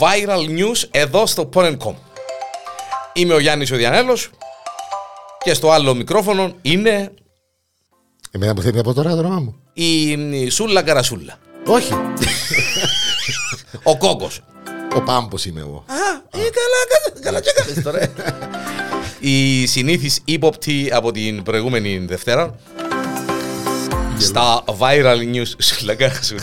viral news εδώ στο Porn.com. Είμαι ο Γιάννης ο Διανέλος και στο άλλο μικρόφωνο είναι Εμένα που θέλει από τώρα το όνομα μου. η η Σούλα Καρασούλα. Όχι. Ο Κόκος. Ο Πάμπος είμαι εγώ. Α, ε, καλά, καλά, καλά και κάνεις τώρα. ε. Η συνήθις ύποπτη από την προηγούμενη Δευτέρα στα viral news Σούλα Καρασούλα.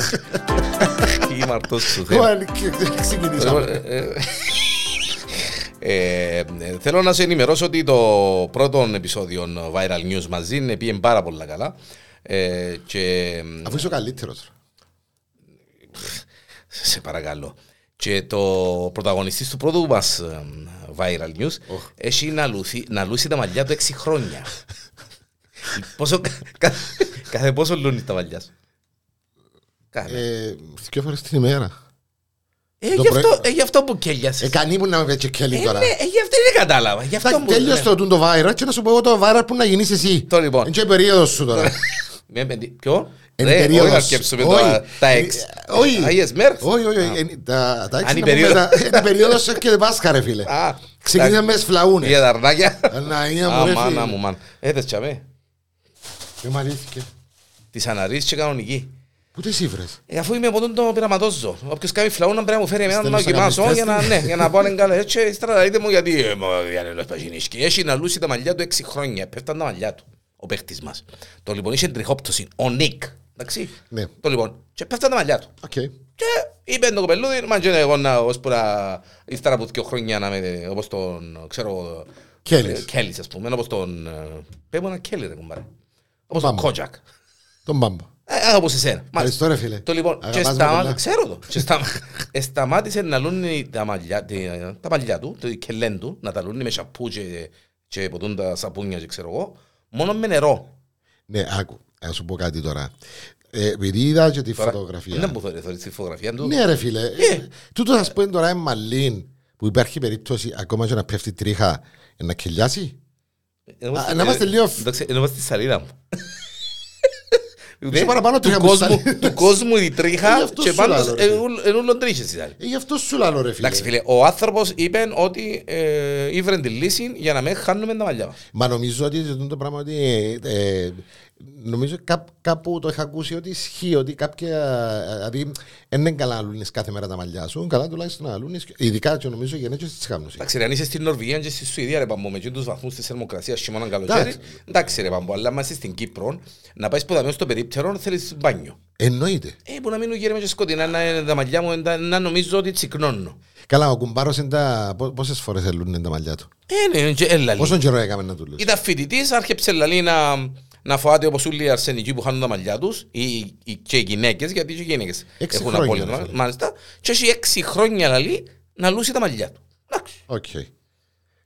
Είμαι αρτός σου Θεέ. Εγώ, και- Ξεκινήσαμε. Ε, ε, ε, θέλω να σε ενημερώσω ότι το πρώτο επεισόδιο Viral News μαζί πήγε πάρα πολύ καλά. Ε, και Αφού είσαι ο καλύτερος. σε παρακαλώ. Και το πρωταγωνιστής του πρώτου μας ε, Viral News έχει να λούσει, να λούσει τα μαλλιά του 6 χρόνια. πόσο, κα- κάθε πόσο λούνει τα μαλλιά σου; Κάθε. Ε, Δυο φορές την ημέρα. Ε, το γι' πρωί- αυτό, ε, γι' αυτό που κέλιασες. Ε, κανεί μου να με πει και Ε, κέλει τώρα. ναι, ε, γι' αυτό δεν κατάλαβα. Γι' αυτό Θα που- τέλειωσε ναι. το τούν το viral και να σου πω εγώ το viral που να γίνεις εσύ. Το λοιπόν. Είναι και η περίοδος σου τώρα. Με- με- Ποιο; Είναι Ρε, όχι περίοδος. να σκέψουμε Όχι. τα- τα Ε, εξ. όχι. Άγιες μέρες. Όχι, όχι. όχι. Ε, Τα τα Αν έξι η να πούμε, περίοδος- τα- Είναι η περίοδος σου και Πάσχα ρε φίλε. Α, Ξεκινήσαμε μες τις φλαούνες. Για τα αρνάκια. Αναία μου Α, ρε μάνα φίλε. μου, μάνα. Έδες τσαμέ. Και μου αλήθηκε. Της αναρρής και κανονική. Πού τις ήβρες. Ε, αφού είμαι από τον το πειραματόζω. Όποιος κάνει φλαούνα πρέπει να μου φέρει εμένα να Στέλνεις να δοκιμάσω κάνεις για να, τεστ. ναι, για να πάω να καλά. Έτσι, ύστερα δείτε μου γιατί ε, μα, Διανέλος Παγινίσκη. Έχει να λούσει τα μαλλιά του 6 χρόνια. Πέφταν τα μαλλιά του. Ο παίχτης μας. Το λοιπόν είχε τριχόπτωση. Ο Νίκ. Εντάξει. Ναι. Το λοιπόν. Και πέφταν τα μαλλιά του. Οκ. Και είπε το κοπελούδι, μα και εγώ να, ως που να, ύστερα από δύο χρόνια να με, όπως τον, ξέρω, Κέλλης. ε, Κέλλης ας πούμε, όπως τον, ε, πέμπω ένα Κέλλη ρε κουμπάρε, όπως τον Μπάμπο. Κότζακ, Τον μπάμπο. Ε, όπως εσένα. Ευχαριστώ ρε φίλε. Το λοιπόν, και Αγαπάς με σταμά... πολλά. ξέρω το, και σταμα... ε, σταμάτησε να λούνει τα μαλλιά, τη- τα μαλλιά του, το κελέν του, να τα λούνει με σαπού και, και ποτούν τα σαπούνια και ξέρω εγώ, μόνο με νερό. Ναι, άκου. Να σου πω κάτι τώρα. Ε, Επειδή είδα και τη Τώρα, φωτογραφία. Δεν μου θέλει τη φωτογραφία του. Ναι, ρε φίλε. Ε, Τούτο θα σου πω είναι τώρα είναι μαλλίν που υπάρχει περίπτωση ακόμα και να πέφτει τρίχα ε, να κελιάσει. Ενώ- Α, να είμαστε ε, λίγο- εντάξει, ενώ είμαστε στη σαλίδα μου. Είσαι παραπάνω τρίχα του που κόσμου, στάλει. του κόσμου η Ε, γι' τρίχα αυτό και σου πάνω λέω, ρε φίλε. εν ούλον τρίχες ήταν. Ε, Γι' αυτό σου λέω ρε φίλε. Εντάξει φίλε, ο άνθρωπος είπε ότι ε, ήβρε τη λύση για να μην χάνουμε τα μαλλιά μας. Μα νομίζω ότι αυτό το πράγμα ότι. Ε, ε, νομίζω κάπου, κάπου το είχα ακούσει ότι ισχύει ότι κάποια. Δηλαδή, δεν είναι καλά να λούνεις κάθε μέρα τα μαλλιά σου. Καλά τουλάχιστον να λούνεις. Ειδικά και νομίζω γενναίκες τη χάμνωση. Εντάξει ρε, αν είσαι στην Νορβηγία και στη Σουηδία ρε Παμπό, με τους βαθμούς της θερμοκρασίας χειμώνα καλοκαίρι, Εντάξει. εντάξει ρε Παμπό, αλλά αν είσαι στην Κύπρο, να πάεις που δαμέως στο περίπτερο θέλεις μπάνιο. Εννοείται. Ε, που να μείνουν γέρμα και σκοτεινά, να, τα μαλλιά μου να, να νομίζω ότι τσικνώνω. Καλά, ο κουμπάρος είναι τα. Πόσες φορές ελούνε τα μαλλιά του; Ε, ναι, και έλα λίγο. Πόσο καιρό έκαμε να του λες; Ήταν φοιτητής, άρχισε λαλή να, να φοβάται όπως όλοι οι αρσενικοί που χάνουν τα μαλλιά τους οι, οι, και οι γυναίκες, γιατί και οι γυναίκες Έξι έχουν χρόνια, απόλυτα, ρε φίλε. μάλιστα, και έχει έξι χρόνια λαλή να λούσει τα μαλλιά του. Εντάξει. Οκ.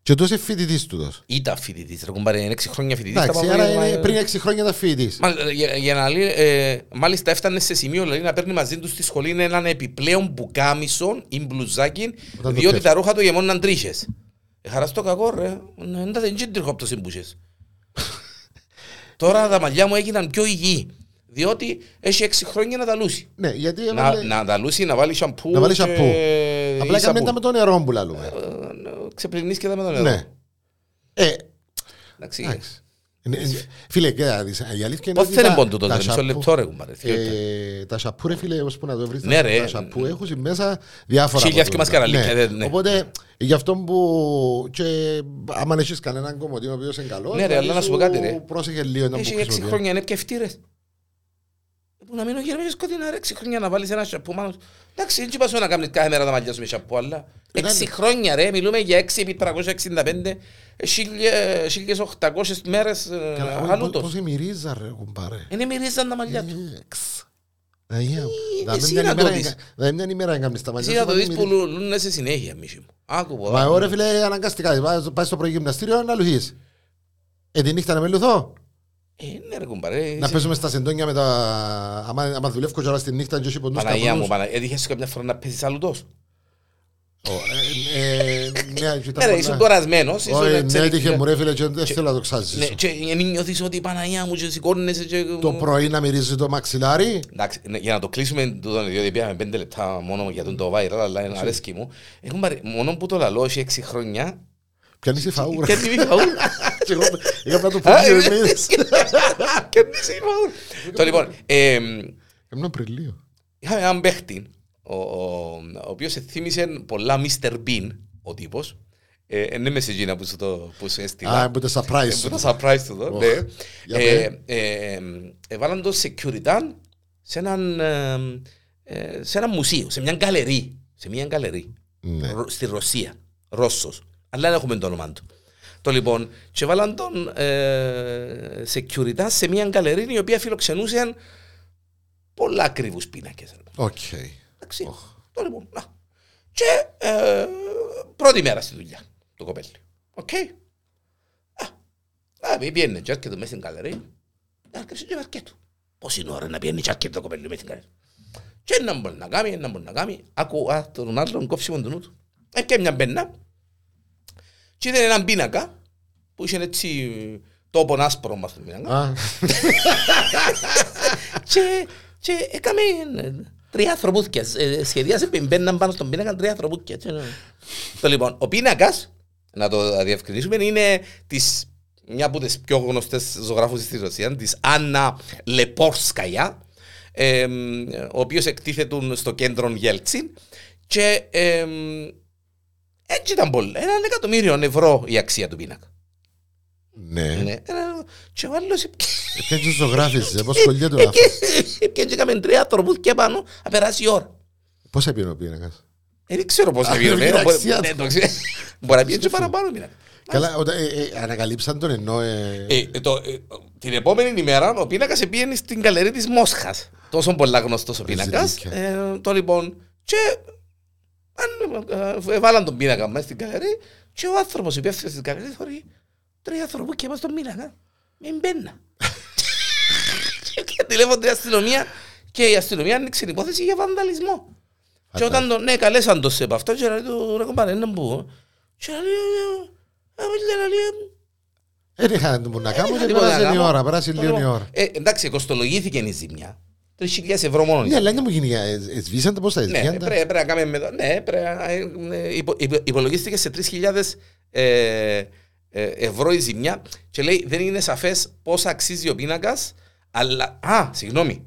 Και τόσο φοιτητής του τόσο. Ήταν φοιτητής, ρε κουμπάρε, είναι έξι χρόνια φοιτητής. Εντάξει, τα άρα παπά- είναι πριν 6 χρόνια ήταν φοιτητής. Μα, για, για να λέει, ε, μάλιστα έφτανε σε σημείο δηλαδή, να παίρνει μαζί τους στη σχολή έναν επιπλέον μπουκάμισον ή μπλουζάκι, Όταν το διότι πέφτει. τα ρούχα του γεμόναν τρίχες. Ε, χαράς στο κακό ρε, δεν τα δεν τριχόπτωσε μπούσες. Τώρα τα μαλλιά μου έγιναν πιο υγιή, διότι έχει έξι χρόνια να τα λούσει. Ναι, γιατί Να, έβαλε- να τα λούσει, να βάλει σαμπού Να βάλει και- σαμπού. Απλά ή έκαμε σαμπού. τα με το νερό που λαλούμε. Ε, Ξεπλυνείς και τα με το νερό. Ναι. Ε, Εντάξει. Εντάξει. Είναι- είναι- Φίλε, και να δεις, η αλήθεια είναι Πώς ότι θέλει τα- πόντο το τα μισό σαπού- λεπτό ρε κουμπάρε. δύο λεπτά. Ε, τα σαπού ρε φίλε, όπως που να το βρεις, Ναι, τα- ρε. τα σαπού έχουν μέσα διάφορα Χίλια αποτελέσματα. και μασκαραλίκια, Ναι. ναι, ναι. Οπότε, γι' αυτό που και άμα έχεις κανέναν κομμωτή ο οποίος είναι καλός, Ναι, ρε, αλλά να σου πω κάτι, ρε. πρόσεχε λίγο να Έχει μου έξι χρησιμοποιεί. χρόνια είναι και ευτήρες. Που να μείνω γύρω και σκοτεινά ρε, έξι χρόνια να βάλεις ένα σαπού πάνω. Εντάξει, δεν είπα να κάνεις κάθε μέρα τα μαλλιά σου με σαπού, αλλά έξι χρόνια ρε, μιλούμε για έξι επί 365, ε, χίλια- 1800 μέρες ε, Καλά, όχι, αλούτος. Πώς μυρίζα ρε κουμπάρε. Είναι μυρίζαν τα μαλλιά του. Εξ. Αγία. Δηλαδή, εσύ μια να το ημέρα δεις. έγκα- δηλαδή, μια ημέρα έκαμνες τα μαλλιά Εσύ σου, να το πάλι δεις που μυρίζεις. λούνε σε συνέχεια, μισή μου. Άκου πω. Μα εγώ ρε φίλε αναγκαστικά, πας- πας στο πρωί γυμναστήριο να λουθείς. Ε, τη νύχτα να με λουθώ. Ε, ναι ρε κουμπάρε. Να παίζουμε στα σεντόνια με τα... Άμα, άμα δουλεύω και ώρα στη νύχτα και όχι ποντούς Παναγία μου, καπνούς. Παναγία. Έτυχες καμιά φορά να παίζεις αλούτος. Ω, ε, ε, Ναι, και τα Ναι, ρε, πολλά. ήσουν κορασμένος. ήσουν, Όχι, ναι, ξέρεις, έτυχε ναι. μου ρε φίλε και δεν θέλω να το Ναι, ξαζήσω. και εν νιώθεις ότι η Παναγία μου και σηκώνεσαι και... Το πρωί να μυρίζει το μαξιλάρι. Εντάξει, ναι, για να το κλείσουμε τούτο, διότι πήγαμε πέντε λεπτά μόνο για τον το viral, αλλά είναι αρέσκει μου. Έχουν πάρει, μόνο που το λαλό έχει έξι χρόνια, Πιάνεις η φαούρα. και τι φαούλα. Και εγώ είχα να το πω Α, δύο είναι- μήνες. Και τι σε φαούλα. Το λοιπόν, εμ, Έμεινα Απριλίο. είχαμε έναν παίχτη, ο, ο, ο οποίος θύμισε πολλά Mr. Bean, ο τύπος. Ε, Είναι με σε εκείνα που σου το που σου έστειλα. Α, που το surprise Ε, σου. Που τα surprise του εδώ, Οχ. ναι. Για Ε, πέ. ε, Έβαλαν το security σε έναν, ε, ε, σε ένα μουσείο, σε μια γκαλερί. Σε μια γκαλερί. Ναι. Ρο- Στη Ρωσία. Ρώσος. Αλλά δεν έχουμε το όνομα του. Το λοιπόν, και βάλαν τον ε, security σε μια γκαλερί η οποία φιλοξενούσε πολλά ακριβούς πίνακες. Οκ. Εντάξει. Το λοιπόν, να. Και ε, πρώτη μέρα στη δουλειά το κοπέλι. Οκ. Α, α, πιένε και έρχεται μέσα στην γκαλερί. Έρχεται και βαρκέτου. Πόση ώρα να πιένει και έρχεται το κοπέλι μέσα στην γκαλερί. Και να μπορεί να κάνει, να μπορεί να κάνει. Άκου α, τον άλλον κόψιμο του νου του. Έπιανε μια μπένα. Και ήταν έναν πίνακα που είχε έτσι τόπον άσπρο μας τον πίνακα. Α, και, και έκαμε ε, τρία ανθρωπούθηκια. Ε, σχεδιάσε που μπαίναν πάνω στον πίνακα τρία ανθρωπούθηκια. έτσι, ναι. Το λοιπόν, ο πίνακας, να το διευκρινίσουμε, είναι της, μια από τις πιο γνωστές ζωγράφους στη Ρωσίας, της Άννα Λεπόρσκαια, ε, ο οποίος εκτίθετουν στο κέντρο Γέλτσιν και ε, έτσι ήταν πολύ. Έναν εκατομμύριο ευρώ η αξία του πίνακα. Ναι. Ναι. Ένα- Και ο άλλος Ποια και ζωγράφησε, πώς κολλιέται το αυτό. και έκαμε τρία ανθρωπούς και πάνω, να περάσει η ώρα. Πώς έπινε ο πίνακας; Ε, Δεν ξέρω πώς θα Α, πει. είναι ναι, μπορεί- αξία ναι, του. το ξέρω. Μπορεί να πει και παραπάνω. μήνα. Καλά, όταν, ε, ε, ανακαλύψαν τον ενώ... ε, Ε, ε, το- ε, Την επόμενη ημέρα ο πίνακας πήγαινε στην καλερί της Μόσχας. Τόσο πολλά γνωστός ο πίνακας. Ζηλίκια. Ε, Το λοιπόν, και αν, ε, βάλαν τον πίνακα μέσα στην καλερί και ο άνθρωπος υπεύθυνος στην καλερί θωρεί τρία ανθρώπου και πάνω στον πίνακα. Μην μπαίνα. Και τηλέφωνε η αστυνομία και η αστυνομία άνοιξε την υπόθεση για βανδαλισμό. Και όταν τον, ναι, καλέσαν το σε από αυτό και λέει του ρε κομπάρε, είναι που. Και λέει, «Ε, ε, ε, λέει, Δεν είχαν το να κάνουν είχα και τίποτα να πέρασε η κάνω. ώρα, πέρασε λίγο η Λοιπόν, ώρα. ε, Εντάξει, κοστολογήθηκε η ζημιά. 3.000 ευρώ μόνο. η Ναι, αλλά δεν μου γίνει, ε, ε, σβήσαν τα πώς τα Ναι, εσβήσαν τα. πρέπει να κάνουμε με το. Ναι, πρέπει να. ε, ε, υπο- υπο- Υπολογίστηκε σε 3.000 ε, ε, ευρώ η ζημιά και λέει δεν είναι σαφές πόσα αξίζει ο πίνακας, αλλά. Α, συγγνώμη.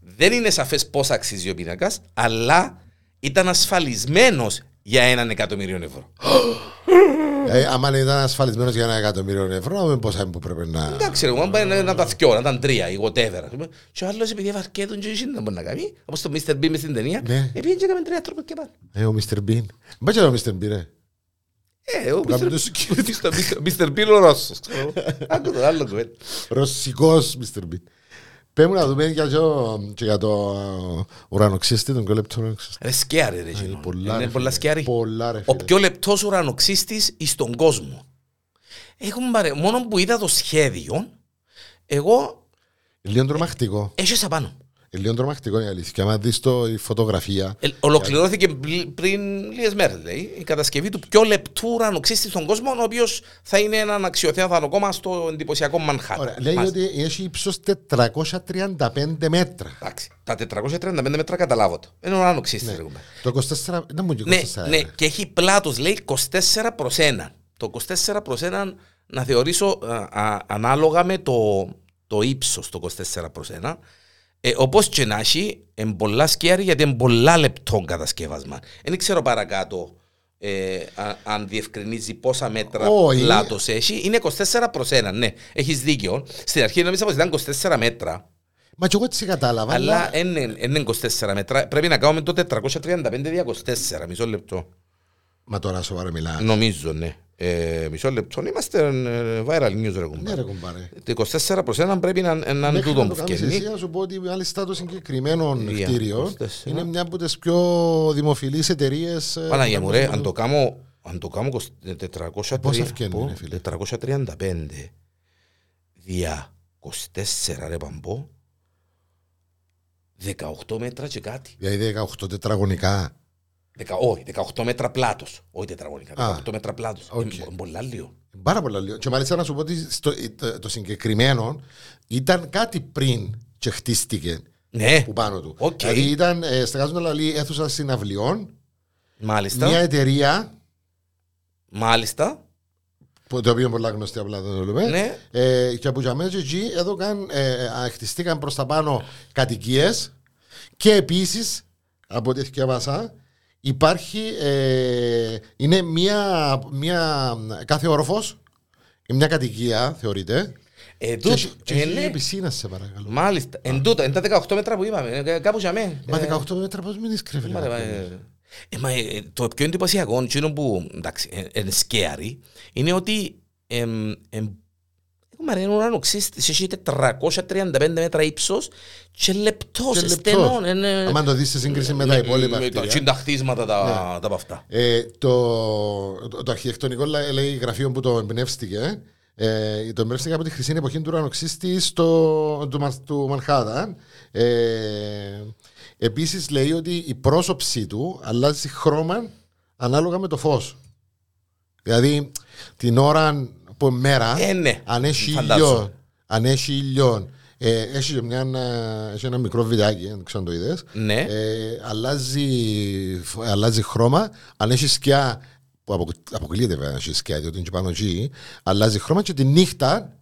Δεν είναι σαφές πόσα αξίζει ο πίνακας, αλλά ήταν ασφαλισμένος για έναν εκατομμύριο ευρώ. Ε, άμα ήταν ασφαλισμένος για ένα εκατομμύριο ευρώ, να μην πόσα είναι που πρέπει να... Εντάξει, εγώ πάει να ήταν τα δυο, να ήταν τρία ή whatever. Και ο άλλος επειδή βαρκέτον και εσύ δεν μπορεί να κάνει, όπως το Mr. Bean μες στην ταινία, Ναι. επειδή και έκαμε τρία τρόπα και πάνω. Ε, ο Mr. Bean. Μπάτσε ο Mr. Bean, ρε. Ε, ο Που κάνει Mr. το security. Mr. Mr. Bean ο Ρώσος. ξέρω. Άκου το άλλο κουβέντα. Ρωσικός Mr. Bean. Πες μου να δούμε για το, και για το ουρανοξύστη, τον πιο λεπτό ουρανοξύστη. Ρε σκιάρι ρε Είναι εκείνο. πολλά, ρε Είναι πολλά φίλε. σκιάρι. Πολλά, ρε Ο φίλε. πιο λεπτός ουρανοξύστης στον κόσμο. Έχουν πάρε, μόνο που είδα το σχέδιο, εγώ Λίγο τρομακτικό. έσχεσα πάνω. Ε, Λίγο τρομακτικό είναι η αλήθεια. Και άμα δεις το, η φωτογραφία, Ε, Ολοκληρώθηκε πλ- πριν λίγες μέρες, λέει, η κατασκευή του πιο λεπτού ουρανοξύστη στον κόσμο, ο οποίος θα είναι έναν αξιοθέαθανο κόμμα στο εντυπωσιακό Μανχάτα. Ωραία, λέει ότι έχει ύψος 435 μέτρα. Εντάξει, τα 435 μέτρα καταλάβω το. Είναι ουρανοξύστη. Ναι. ρε κουμπάρε. Το 24, δεν μου είναι Ναι, 24. ναι, ρε. και έχει πλάτος, λέει 24 προς 1. Το 24 προς 1 να θεωρήσω α, α, ανάλογα με το, το ύψος το 24 προς 1. Ε, Όπως και να έχει, είναι πολλά σκιάρι γιατί είναι πολλά λεπτό κατασκεύασμα. Δεν ξέρω παρακάτω ε, α- αν διευκρινίζει πόσα μέτρα Όχι. πλάτος έχει. Είναι 24 προς 1, ναι. Έχεις δίκιο. Στην αρχή νόμιζα πως ήταν 24 μέτρα. Μα και εγώ έτσι κατάλαβα. Αλλά δεν είναι 24 μέτρα. Πρέπει να κάνουμε το 435 δια 24. Μισό λεπτό. Μα τώρα σοβαρά μιλάς. Νομίζω, ναι. Ε, μισό λεπτό. Είμαστε ε, viral news, ρε Ναι, κουμπάρε. ρε κουμπάρε. Το 24 προς 1 πρέπει να, να είναι Μέχρι τούτο να που το κάνεις εσύ, φτιάχνει. να σου πω ότι μάλιστα το συγκεκριμένο Δια, κτίριο 24. είναι μια από τις πιο δημοφιλείς εταιρείες. ε, Παναγία μου, ρε, παγκοσμίως. αν το κάνω, αν το κάνω 400 Πόσα φτιάχνει, ρε φίλε; 435 δια 24 ρε παμπό 18 μέτρα και κάτι. Δηλαδή 18 τετραγωνικά. Δεκα- Όχι, 18 μέτρα πλάτος. Όχι τετραγωνικά. Α. 18 μέτρα πλάτος. Οκ. Πολλά λίγο. Πάρα πολλά λίγο. Και μάλιστα να σου πω ότι στο, το, το συγκεκριμένο ήταν κάτι πριν και χτίστηκε Ναι, που πάνω του. Οκ. Δηλαδή ήταν, ε, στεγάζοντα λαλή αίθουσα συναυλιών, μάλιστα. μια εταιρεία, Μάλιστα. που, το οποίο είναι πολλά γνωστή απλά δεν το λέμε, Ναι. ε, και από τζαμέ και εκεί εδώ καν, ε, ε, χτιστήκαν προς τα πάνω κατοικίες και επίσης, από ό,τι διαβάσα, υπάρχει, ε, είναι μια, μια, κάθε όροφος, μια κατοικία θεωρείται, Ε, και, τούτο, έχει- και ε, έχει ναι. μια πισίνα σε παρακαλώ. Μάλιστα. Εν τούτο, εν τα 18 μέτρα που είπαμε. ε, Κάπου για μέ. Μα 18 μέτρα πώς μην σκρέφει. Μα, ρε, μα, ε, ε, μα, ε, το πιο εντυπωσιακό, εκείνο που εντάξει, ε, είναι σκέαρι, είναι ότι εμ, εμ, Έχουμε ένα ουρανοξύστη, έχει 435 μέτρα ύψος και λεπτός, Και στενό. λεπτός. είναι- Αν το δεις σε σύγκριση με τα υπόλοιπα με τα κτίρια. τσιν τα χτίσματα τα, τα από αυτά. Ε, το, το, το αρχιτεκτονικό λέ- λέει γραφείο που το εμπνεύστηκε. Ε, το εμπνεύστηκε από τη χρυσή εποχή του ουρανοξύστη στο, του, Μα- του Μανχάταν. Ε, Επίσης λέει ότι η πρόσωψή του αλλάζει χρώμα ανάλογα με το φως. Δηλαδή την ώρα που μέρα, Ε, ναι. αν έχει Φαντάζομαι. ήλιο, αν έχει ήλιο, ε, έχει, και μια, ε, έχει ένα μικρό βιντεάκι, δεν ξέρω αν το είδες, Ναι. ε, αλλάζει, φ- αλλάζει χρώμα. Αν έχει σκιά, που αποκ- αποκλείεται βέβαια να έχεις σκιά, διότι είναι και πάνω εκεί, αλλάζει χρώμα και τη νύχτα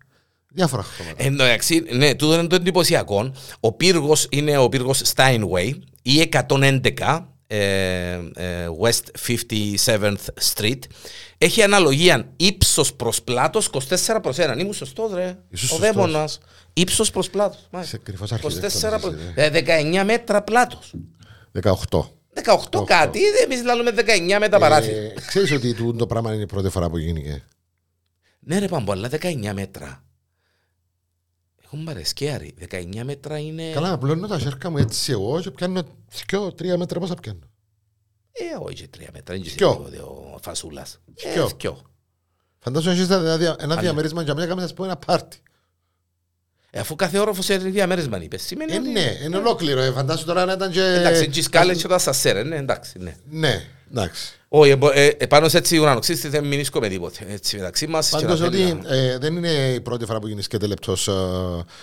διάφορα χρώματα. Εν τω μεταξύ, ναι, τούτο είναι το εντυπωσιακό. Ο πύργος είναι ο πύργος Steinway ή 111 ε, ε, West 57th Street. Έχει αναλογία ύψος προς πλάτος 24 προς 1. Ήμουν σωστός, ρε. Ήσουν ο σωστός. δαίμονας. Ύψος προς πλάτος. Είσαι κρυφός 24 αρχιτέκτονας προς... εσύ, ε, 19 μέτρα πλάτος. 18. 18 κάτι, εμείς λέμε 19 με τα παράθυρα. Ε, ξέρεις ότι το, το πράγμα είναι η πρώτη φορά που γίνηκε. Ναι, ρε Πάμπο, αλλά 19 μέτρα. Έχουν παρεσκέαρι. 19 μέτρα είναι. Καλά, απλώνω τα σέρκα μου έτσι εγώ και πιάνω δυο, τρία μέτρα πόσα πιάνω; Ε, όχι και τρία μέτρα, είναι και Ποιο; σε ο φασούλας. Ποιο; Ε, ποιο. Φαντάζομαι έχεις ένα, δια- ένα Άλλη. διαμέρισμα για μια κάμερα να σας πω ένα πάρτι. Ε, αφού κάθε όροφος είναι διαμέρισμα, είπες. Σημαίνει Ε, ότι... ναι, είναι ολόκληρο. Ε, φαντάσου τώρα να ήταν και... Εντάξει, και οι σκάλες και τα σασέρ, ναι, εντάξει, ναι. Ναι, εντάξει. Όχι, ε, μπο- ε, ε, πάνω σε έτσι ουρανοξύστη δεν μηνίσκω με τίποτε. Έτσι μεταξύ μας. και Πάντως να ότι θέλει να- ε, δεν είναι η πρώτη φορά που γεννήσκεται λεπτός ε,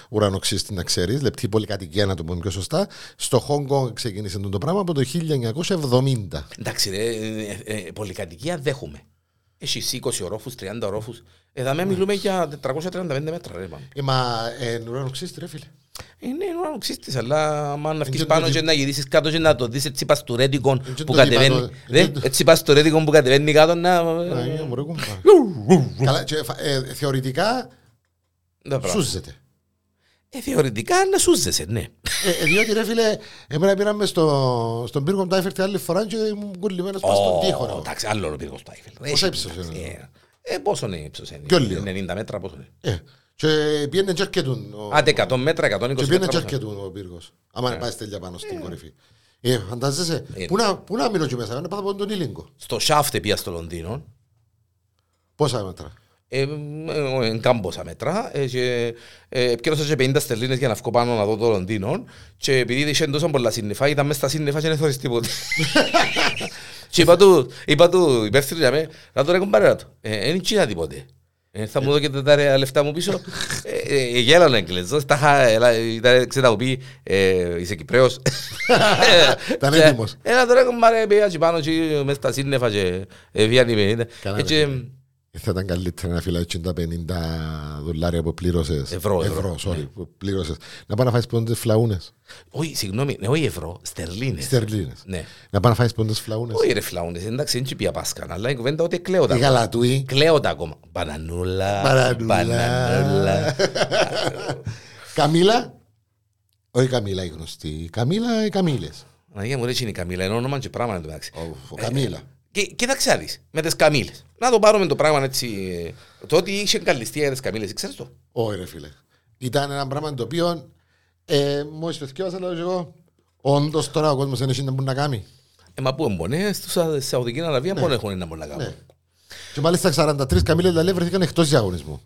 ουρανοξύστη να ξέρεις, λεπτή πολυκατοικία να το πούμε πιο σωστά. Στο Χόγκ Κονγκ ξεκίνησε το πράγμα από το 1970. Εντάξει, ρε, ε, ε, ε, πολυκατοικία δέχομαι. Έχει 20 ορόφους, 30 ορόφους. Εδώ με μιλούμε για 435 μέτρα, ρε, πάμε. Ε, μα ε, ουρανοξύστη ρε φίλε. Είναι ουρανοξύστης, αλλά άμα να βγεις και πάνω το- και να γυρίσεις κάτω και να το δεις έτσι πας στο ρέτικον και που το κατεβαίνει. είπα το- Ρε, το- έτσι πας στο ρέτικον που κατεβαίνει κάτω να... Α, μωρέ, κουμπά. Καλά, και, φα- ε, θεωρητικά Τα πράγματα. σούζεται. Ε, θεωρητικά να σούζεσαι, ναι. Ε, ε, διότι ρε φίλε, εμένα πήραμε στο, στον πύργο του Άιφερ την άλλη φορά και ήμουν κολλημένος πάνω στον τοίχο. ρε. Εντάξει, άλλο ο πύργος του Άιφελ. Πόσα Έχει ύψος είναι; Ε, Ε, πόσο είναι ύψος είναι. Πιο λίγο. 90 μέτρα, πόσο είναι. Ε, και πήγαινε και αρκετούν. ο- Άντε 100 μέτρα, 120 Και πήγαινε και μέτρα. αρκετούν ο πύργος. Άμα πάει στέλια πάνω στην κορυφή. Ε, φαντάζεσαι, Ε. πού να, πού να μείνω και μέσα, να πάω από τον Ήλιγκο. Στο Σάφτε πήγα στο Λονδίνο. Πόσα μέτρα; Ε, ε, ε, κάμποσα μέτρα ε, και ε, πιέρωσα και 50 στελίνες για να βγω πάνω να δω το Λονδίνο και επειδή είχε τόσο πολλά σύννεφα ήταν μέσα στα σύννεφα και δεν θωρείς τίποτε και είπα του, είπα του υπεύθυνο για μέ να το ρε κομπάρε του ε, δεν τσίνα τίποτε. Ε, θα μου δώκετε τα ρε λεφτά μου πίσω. Ε, ε, γέλανε Εγγλέζος τα είχα, έλα, ήταν ξέρω να μου πει ε, είσαι Κυπρέος. Ήταν Και, έτοιμος. Έλα τώρα κομπάρε πήγα και πάνω και μέσα στα σύννεφα και ε, βγαίνει με Καλά, Ε, ρε, και- φίλε. Θα ήταν καλύτερα να φυλάξει τα 50 δολάρια που πλήρωσες. Ευρώ, ευρώ. Ευρώ, sorry, που πλήρωσες. Να πάει να φάεις πόντες φλαούνες. Όχι, συγγνώμη, ναι, όχι ευρώ, στερλίνες. Στερλίνες. Ναι. Να πάει να φάεις πόντες φλαούνες. Όχι ρε φλαούνες, εντάξει, δεν πια πάσκαν, αλλά η κουβέντα ότι κλαίω τα Η ακόμα. γαλατούι. Κλαίω τα ακόμα. Μπανανούλα, Μπανανούλα. μπανανούλα. Καμίλα. Όχι Καμίλα η γνωστή. Η Καμίλα οι Καμίλες. Αναγία μου ρε είναι η Καμίλα, είναι όνομα και πράγμα εντάξει. Ο- ο Καμίλα. Και, κοίταξε να δεις, με τις Καμίλες. Να το πάρουμε το πράγμα έτσι. ε, Το ότι είχε καλυστία για τις Καμίλες, ξέρεις το. Όχι ρε φίλε. Ήταν ένα πράγμα το οποίο ε, μόλις το θυκεύασα λέω και εγώ όντως τώρα ο κόσμος δεν έχει να μπορεί να κάνει. Ε, μα πού εμπονέ, στους Σα- Σαουδική Αραβία πού έχουν να μπορούν να κάνουν. Ναι. Και μάλιστα 43 Καμίλες δηλαδή βρεθήκαν εκτός διαγωνισμού.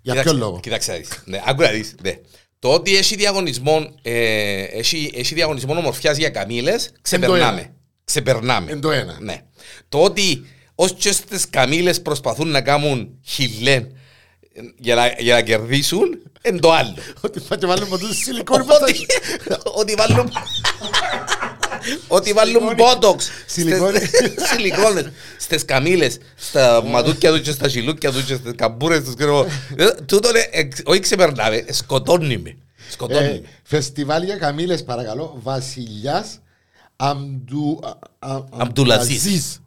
Για ποιο Κοίταξε- λόγο; Κοίταξε να δεις. Ναι, άκου να δεις. Ναι. Το ότι έχει διαγωνισμό, ε, έχει, έχει διαγωνισμό ομορφιάς για καμήλες, ξεπερνάμε. Ξεπερνάμε. Εν το ένα. Ναι. Το ότι ως και στις καμήλες προσπαθούν να κάνουν χιλέν για να, για να κερδίσουν, εν το άλλο. Ότι θα και βάλουμε από τους σιλικόνι Ότι- Ότι βάλουν... Ότι βάλουν μπότοξ Σιλικόνες. Σιλικόνες Στις καμήλες Στα ματούκια τους και στα σιλούκια τους και στις καμπούρες τους ξέρω εγώ. Ε, Τούτο είναι εξ- Όχι ξεπερνάμε ε, Σκοτώνει με Σκοτώνει Ε, με. Φεστιβάλ για καμήλες παρακαλώ. Βασιλιάς Αμπτου... α- α- Αμπτουλαζής. Αμπτουλαζής.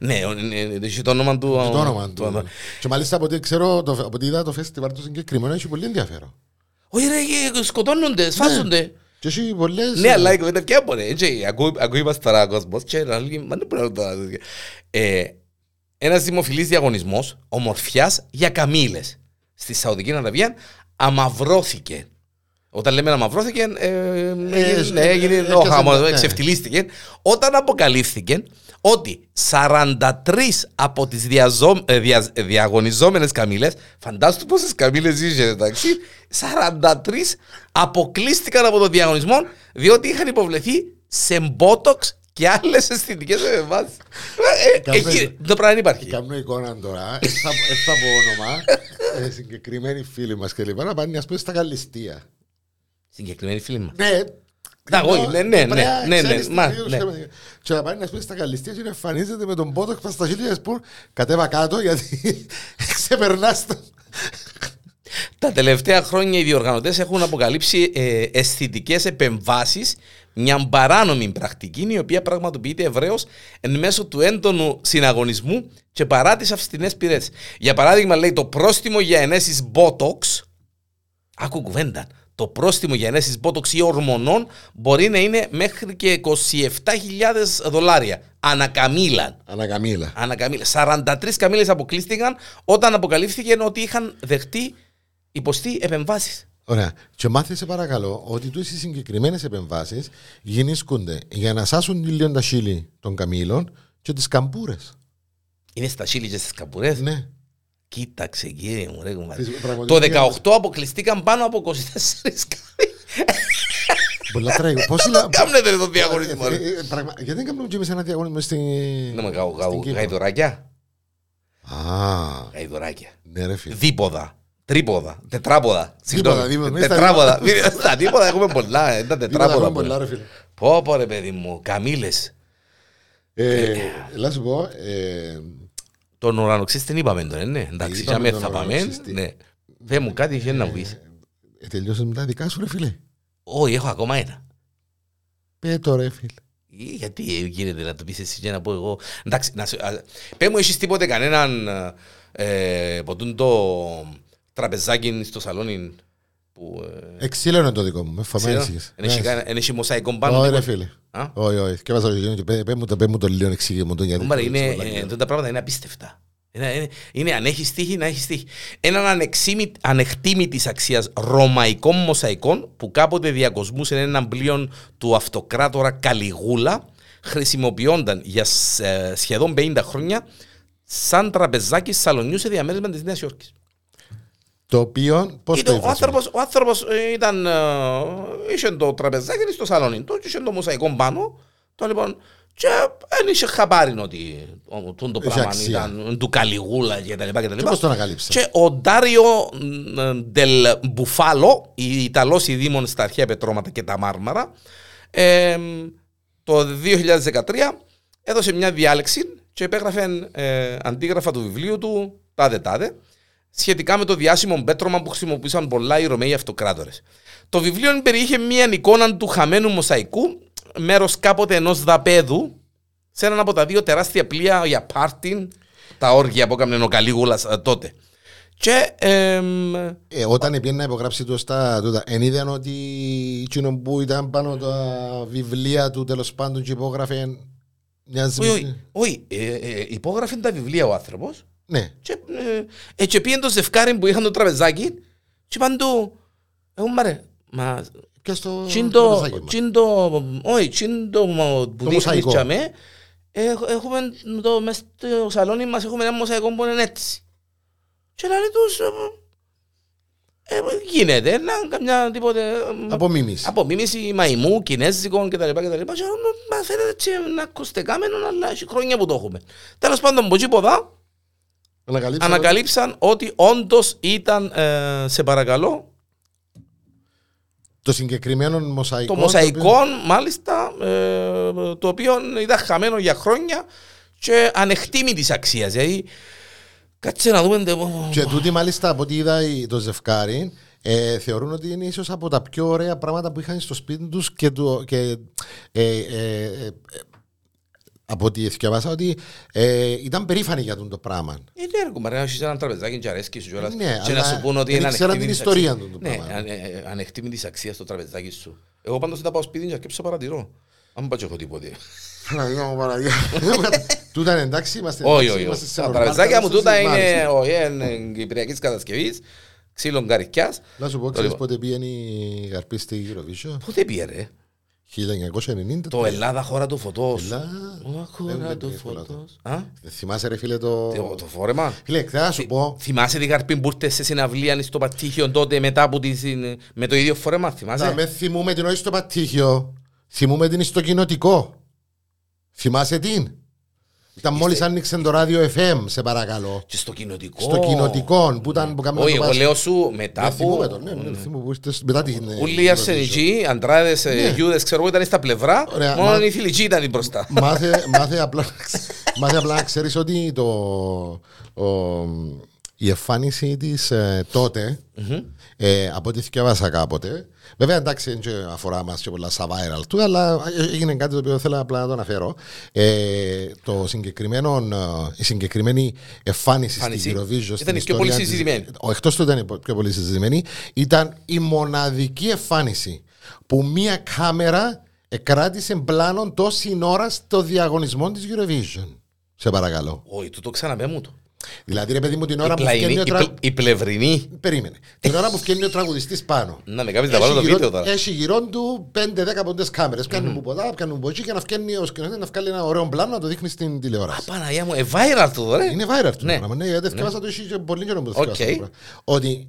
Ναι, ο- ναι, ναι, έχει το όνομα του Το όνομα του- του. Και μάλιστα από ό,τι ξέρω, το- από ό,τι είδα το φεστιβάλ του συγκεκριμένο έχει πολύ ενδιαφέρον. Όχι ρε ε, σκοτώνονται, σφάζονται Και έχει πολλές... Ναι, αλλά η κουβέντα ποια μπορεί. Έτσι, ακούει ακούει μας τώρα ο κόσμος και να λέει, μα δεν μπορεί να το δει». Ε, Ένας δημοφιλής διαγωνισμός ομορφιάς για καμήλες στη Σαουδική Αραβία αμαυρώθηκε. Όταν λέμε αμαυρώθηκε, ε, έγινε- ναι, έγινε ε, ο ε, χαμός, ναι. εξευτελίστηκε. Όταν αποκαλύφθηκε ότι 43 από τις διαζω, ε, δια, ε, διαγωνιζόμενες καμήλες, φαντάσου πόσες καμήλες είχε εντάξει, 43 αποκλείστηκαν από το διαγωνισμό διότι είχαν υποβληθεί σε μπότοξ και άλλες αισθητικές επεμβάσεις. Ε, ε, Κάμε- εκεί Το πράγμα δεν υπάρχει. Κάνω εικόνα τώρα, δεν θα, δεν θα πω όνομα, ε, συγκεκριμένοι φίλοι μας και λοιπά, να πάνε ας πούμε στα Καλυστία. Συγκεκριμένη φίλη μας. Ναι, Τα, όχι, ναι, ναι, ναι, Πρέπει να ναι, ναι, ξέρεις μα, τι φίλους ναι. και- Και να πάνε ας πούμε στα Καλυστία και να εμφανίζεται με τον πότο πας στα χίλια που κατέβα κάτω γιατί ξεπερνάς το. Τα τελευταία χρόνια οι διοργανωτές έχουν αποκαλύψει ε, αισθητικές επεμβάσεις, μια παράνομη πρακτική η οποία πραγματοποιείται ευρέως εν μέσω του έντονου συναγωνισμού και παρά τις αυστηνές πυρές. Για παράδειγμα, λέει το πρόστιμο για ενέσεις Botox. Άκου κουβέντα. Το πρόστιμο για ενέσεις Botox ή ορμονών μπορεί να είναι μέχρι και 27.000 δολάρια ανακαμίλαν. Ανακαμίλα. Ανακαμίλε. 43 καμίλε αποκλείστηκαν όταν αποκαλύφθηκε ότι είχαν δεχτεί υποστεί επεμβάσεις. Ωραία. Και μάθησε παρακαλώ ότι τούτες οι συγκεκριμένες επεμβάσεις γίνονται για να σάσουν λίγο τα χείλη των καμήλων και τις καμπούρες. Είναι στα χείλη και στις καπουρέ. Ναι. Κοίταξε, κύριε μου, ρε κουμάρι. Τις Το πραγματικές- 18 αποκλειστήκαν πάνω από 24 καμίλε. Πολλά τραγικά. Πώ είναι. Κάμνετε τον διαγωνισμό. Ε, ρε. ε, πραγμα- Γιατί δεν κάνουμε και εμείς ένα διαγωνισμό στην. Να με γαου- στην γαου- Κύπρο. γαϊδουράκια. Α, Γαϊδουράκια. ναι, ρε φίλε. Δίποδα. Τρίποδα. Τετράποδα. Συγγνώμη. δίποδα. Μες στα Τετράποδα. Στα δίποδα έχουμε πολλά. ε, Τα Τίποτα τετράποδα. έχουμε πολλά, ρε φίλε. Πω πω ρε παιδί μου. Καμίλε. Ε, Έλα σου πω. Ε, Τον ουρανοξύστη δεν είπαμε τώρα, ναι. Εντάξει, Είπαμε για τον θα πάμε. ουρανοξύστη. Ναι. Δε μου κάτι είχε να μου πεις. ε, Τελειώσες με τα δικά σου, ρε φίλε. Όχι, έχω ακόμα ένα. Πέ το, ρε φίλε. Ε, Γιατί γίνεται να το πεις εσύ και να πω εγώ. Εντάξει, να σου- α, πέ μου έχεις τίποτε κανέναν ε, ποτούν το τραπεζάκι στο σαλόνι που... ε, Εξήλω είναι το δικό μου. Με ξέρω, φαμάνησες. εν έχει κανένα- εν έχει μοσαϊκό πάνω. Όχι, ρε τίποτε. φίλε. Α; Όχι, όχι. Και βάζω το και πέ- πέ μου το- πέ μου το λίγο εξήγη μου το γιατί. Κουμπάρε, το είναι, ρίξω πολλά ε, καιρό. τότε τα πράγματα είναι απίστευτα. Είναι, είναι, είναι αν έχεις τύχη, να έχεις τύχη. Έναν ανεξήμη- ανεκτήμητης αξίας ρωμαϊκών μοσαϊκών που κάποτε διακοσμούσαν έναν πλοίο του αυτοκράτορα Καλιγούλα χρησιμοποιώνταν για σ- ε, σχεδόν 50 χρόνια σαν τραπεζάκι σαλονιού σε διαμέρισμα της Νέας Υόρκης. Το οποίο, πώς το Ήταν- Ο είπες. άνθρωπος, ο άνθρωπος ε, ήταν, ε, είχε το τραπεζάκι στο σαλόνι του, και είχε το μοσαϊκό πάνω, το λοιπόν, και δεν είχε χαπάρι ότι ο- τούτο το Έχει πράγμα αξία. ήταν του Καλιγούλα και τα λοιπά και τα Και λοιπά. πώς το ανακαλύψε. Και ο Ντάριο ε, Ντελ Μπουφάλο, η Ιταλός ειδήμων στα αρχαία πετρώματα και τα μάρμαρα, ε, το 2013 έδωσε μια διάλεξη και επέγραφε ε, αντίγραφα του βιβλίου του τάδε τάδε σχετικά με το διάσημο πέτρωμα που χρησιμοποιούσαν πολλά οι Ρωμαίοι αυτοκράτορες. Το βιβλίο περιείχε μια εικόνα του χαμένου μοσαϊκού, μέρος κάποτε ενός δαπέδου, σε έναν από τα δύο τεράστια πλοία για πάρτιν, τα όργια που έκανε ο Καλίγουλας ε, τότε. Και εμ, Ε, όταν πήγαινε να υπογράψει το στα τούτα, εν είδαν ότι εκείνο που ήταν πάνω τα βιβλία του τέλος πάντων και υπόγραφε μοιάζει όχι, με- όχι, όχι, ε, ε, υπόγραφε τα βιβλία ο άνθρωπος Ναι, και, ε, ε, και πήγαινε το ζευκάρι που είχαν το τραπεζάκι και είπαν του, εγώ μάρε, μα και στο τσιν το, τραπεζάκι μας. τσιν το, όχι, τσιν το μα- που δείχνεις μοσαϊκό. για με, έχ- έχουμε το, μες στο σαλόνι μας έχουμε ένα μοσαϊκό που είναι έτσι. Και λέει τους, ε, γίνεται, να καμιά τίποτε... Απομίμηση. Απομίμηση μαϊμού, κινέζικων κτλ. κτλ. Και Μα φαίνεται έτσι να κοστεκάμενο, αλλά έχει χρόνια που το έχουμε. Τέλος πάντων, από εκεί ποδά, Ανακαλύψαμε ανακαλύψαν ότι όντως ήταν, ε, σε παρακαλώ, το συγκεκριμένο μοσαϊκό. το μοσαϊκό, μάλιστα, ε, το οποίο ήταν χαμένο για χρόνια και ανεκτήμητης αξίας. Δηλαδή, κάτσε να δούμε... τε- Και τούτοι μάλιστα από ό,τι είδα η- το ζευκάρι ε, θεωρούν ότι είναι ίσως από τα πιο ωραία πράγματα που είχαν στο σπίτι τους και, του, και ε, ε, ε, ε, από ό,τι θυκευάσα ότι ε, ήταν περήφανοι για τον το πράγμα. Είναι έργο, μα ρε, να έχεις ένα τραπεζάκι και αρέσκεις σου κιόλας Ναι, και να αλλά σου πούν ότι δεν είναι ήξεραν την ανεκτήμητης ιστορία αξίας. του το Ναι, πράγμα. ανε- ε, ανεκτήμητης αξίας το τραπεζάκι σου. Εγώ πάντως θα πάω σπίτι και αρκέψω παρατηρώ. Αν μην πάω και έχω τίποτε. Παναγία μου, Παναγία. Τούτα είναι εντάξει, είμαστε Όχι, εντάξει, όχι. είμαστε όχι. σε Τα normal τραπεζάκια μου κατάσταση, τούτα μάλιστα. είναι όχι, είναι κυπριακής κατασκευής, ξύλων καρικιάς. Να σου πω, Το ξέρεις λοιπόν. πότε πήγαινε η Γαρπή στη Eurovision; Πότε πήγε ρε. 1990. Το Ελλάδα χώρα του φωτός. Ελλάδα. Ο, Δεν Χώρα δεν του πήγε πολλά φωτός. Α, Δεν θυμάσαι ρε φίλε το... το- Το φόρεμα; Φίλε, θα σου πω, Θυμάσαι την καρπή που ήρθε σε συναυλία στο Πατήχιο τότε μετά από τη, συν- με το ίδιο φόρεμα, θα θυμάσαι. με θυμούμε την όχι στο πατήχιο, θυμούμε την στο κοινοτικό. Θυμάσαι την; Ήταν μόλις άνοιξε το ράδιο FM, σε παρακαλώ. Και στο κοινοτικό. Στο κοινοτικό που ήταν που κάνουμε Όχι, το εγώ πας- λέω σου μετά Δεν που... θυμούμε το, ναι, ναι, θυμούμε που ήρθες μετά την... ε, Όλοι οι αρσενικοί, αντράδες, ε, γιούδες, ξέρω εγώ, ήταν στα πλευρά. Ναι. Ωραία, Μόνο μα- οι φιλικοί ήταν μπροστά. μάθε, μάθε, απλά, μάθε απλά να ξέρεις ότι το, ο, η εμφάνιση της ε, τότε, ε, από ό,τι θυκεύασα κάποτε, βέβαια εντάξει δεν και αφορά μας και πολλά στα viral του, αλλά έγινε κάτι το οποίο θέλω απλά να το αναφέρω. Ε, το συγκεκριμένο, ε, η συγκεκριμένη εμφάνιση Εμφάνιση. στην Eurovision, Ήταν στην η πιο πολύ ιστορία της- συζητημένη. ο, εκτός του ήταν η πιο πολύ συζητημένη, ήταν η μοναδική εμφάνιση που μία κάμερα κράτησε πλάνο τόση ώρας στο διαγωνισμό της Eurovision. Σε παρακαλώ. Όχι, του το ξαναπέ μου το. Δηλαδή, ρε παιδί μου, την Η ώρα που πλαϊνή- βγαίνει ο η τρα... πλε- Η πλευρινή. Περίμενε. Την ώρα που βγαίνει ο τραγουδιστής πάνω. Να με κάνεις να βάλω το Έχει βίντεο γύρω- τώρα. Έχει γύρω του 5-10 ποντές κάμερες. Κάνουν που ποδά, κάνουν από εκεί και να βγαίνει ο σκηνοθέτης να βγάλει ένα ωραίο πλάνο να το δείχνει στην τηλεόραση. Παναγία μου, ε, viral του, ρε. Είναι viral το Ναι. πράγμα. Ναι, γιατί θυκευάσα το έχει και πολύ καιρό που το Οκ. θυκευάσα το πράγμα. Ότι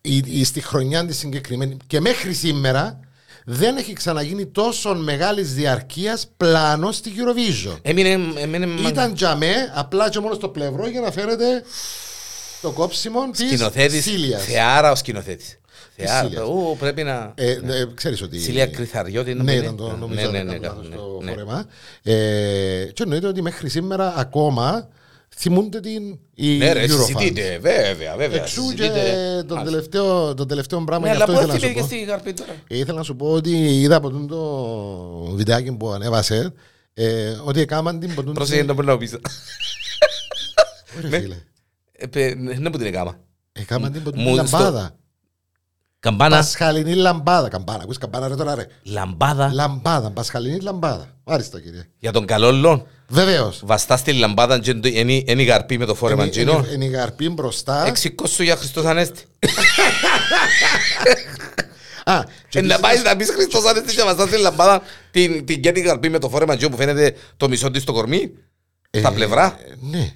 η, η, στη χρονιά της συγκεκριμένη και μέχρι σήμερα δεν έχει ξαναγίνει τόσο μεγάλης διαρκείας πλάνο στη Eurovision. Έμεινε, έμεινε μα- Ήταν τζαμέ, απλά και μόνο στο πλευρό για να φέρετε το κόψιμο της σκηνοθέτης. Σίλιας. Θεάρα ο σκηνοθέτης. Θεάρα. Σίλιας. Ου, πρέπει να... Ε, ε, ξέρεις ότι. Σίλια Κρυθαριώτη είναι Ναι, που ήταν το είναι. νομίζω Ναι, ναι, ότι ναι, ήταν ναι, στο ναι. φόρεμα. Ε, και εννοείται ότι μέχρι σήμερα ακόμα θυμούνται την η Ναι ρε, Eurofans. συζητείτε, βέβαια, βέβαια. Εξού και συζητείτε. το Μάλιστα. τελευταίο, το τελευταίο πράγμα Ναι, γι' αλλά αυτό πού ήθελα να σου έφυγε πω. στη Καρπή τώρα; Ήθελα να σου πω ότι είδα από το βιντεάκι που ανέβασε ε, ότι έκαναν την ποτούν Πρόσεχε να μπορώ να πεις. Ρε φίλε, Ε, παι- Ναι που την έκαμα. έκαναν την ποτούν Μου- λαμπάδα. Καμπάνα, Πασχαλινή λαμπάδα. Καμπάνα, ακούς καμπάνα ρε τώρα ρε. λαμπάδα Λαμπάδα, πασχαλινή λαμπάδα. Μάλιστα κύριε. για τον καλό λόν. Βεβαίως. Βαστά στη λαμπάδα και είναι- είναι είναι η καρπή με το φόρεμα Είναι- τζίνο. είναι- Είναι η γαρπή μπροστά. Εξηκώσου για Χριστός Ανέστη. Α, και Ε, Να επίσης- πάει να πεις Χριστός Ανέστη και βαστά στη λαμπάδα την την και την καρπή με το φόρεμα τζίνο που φαίνεται το μισό της στο κορμί. Στα Ε, πλευρά. Ναι.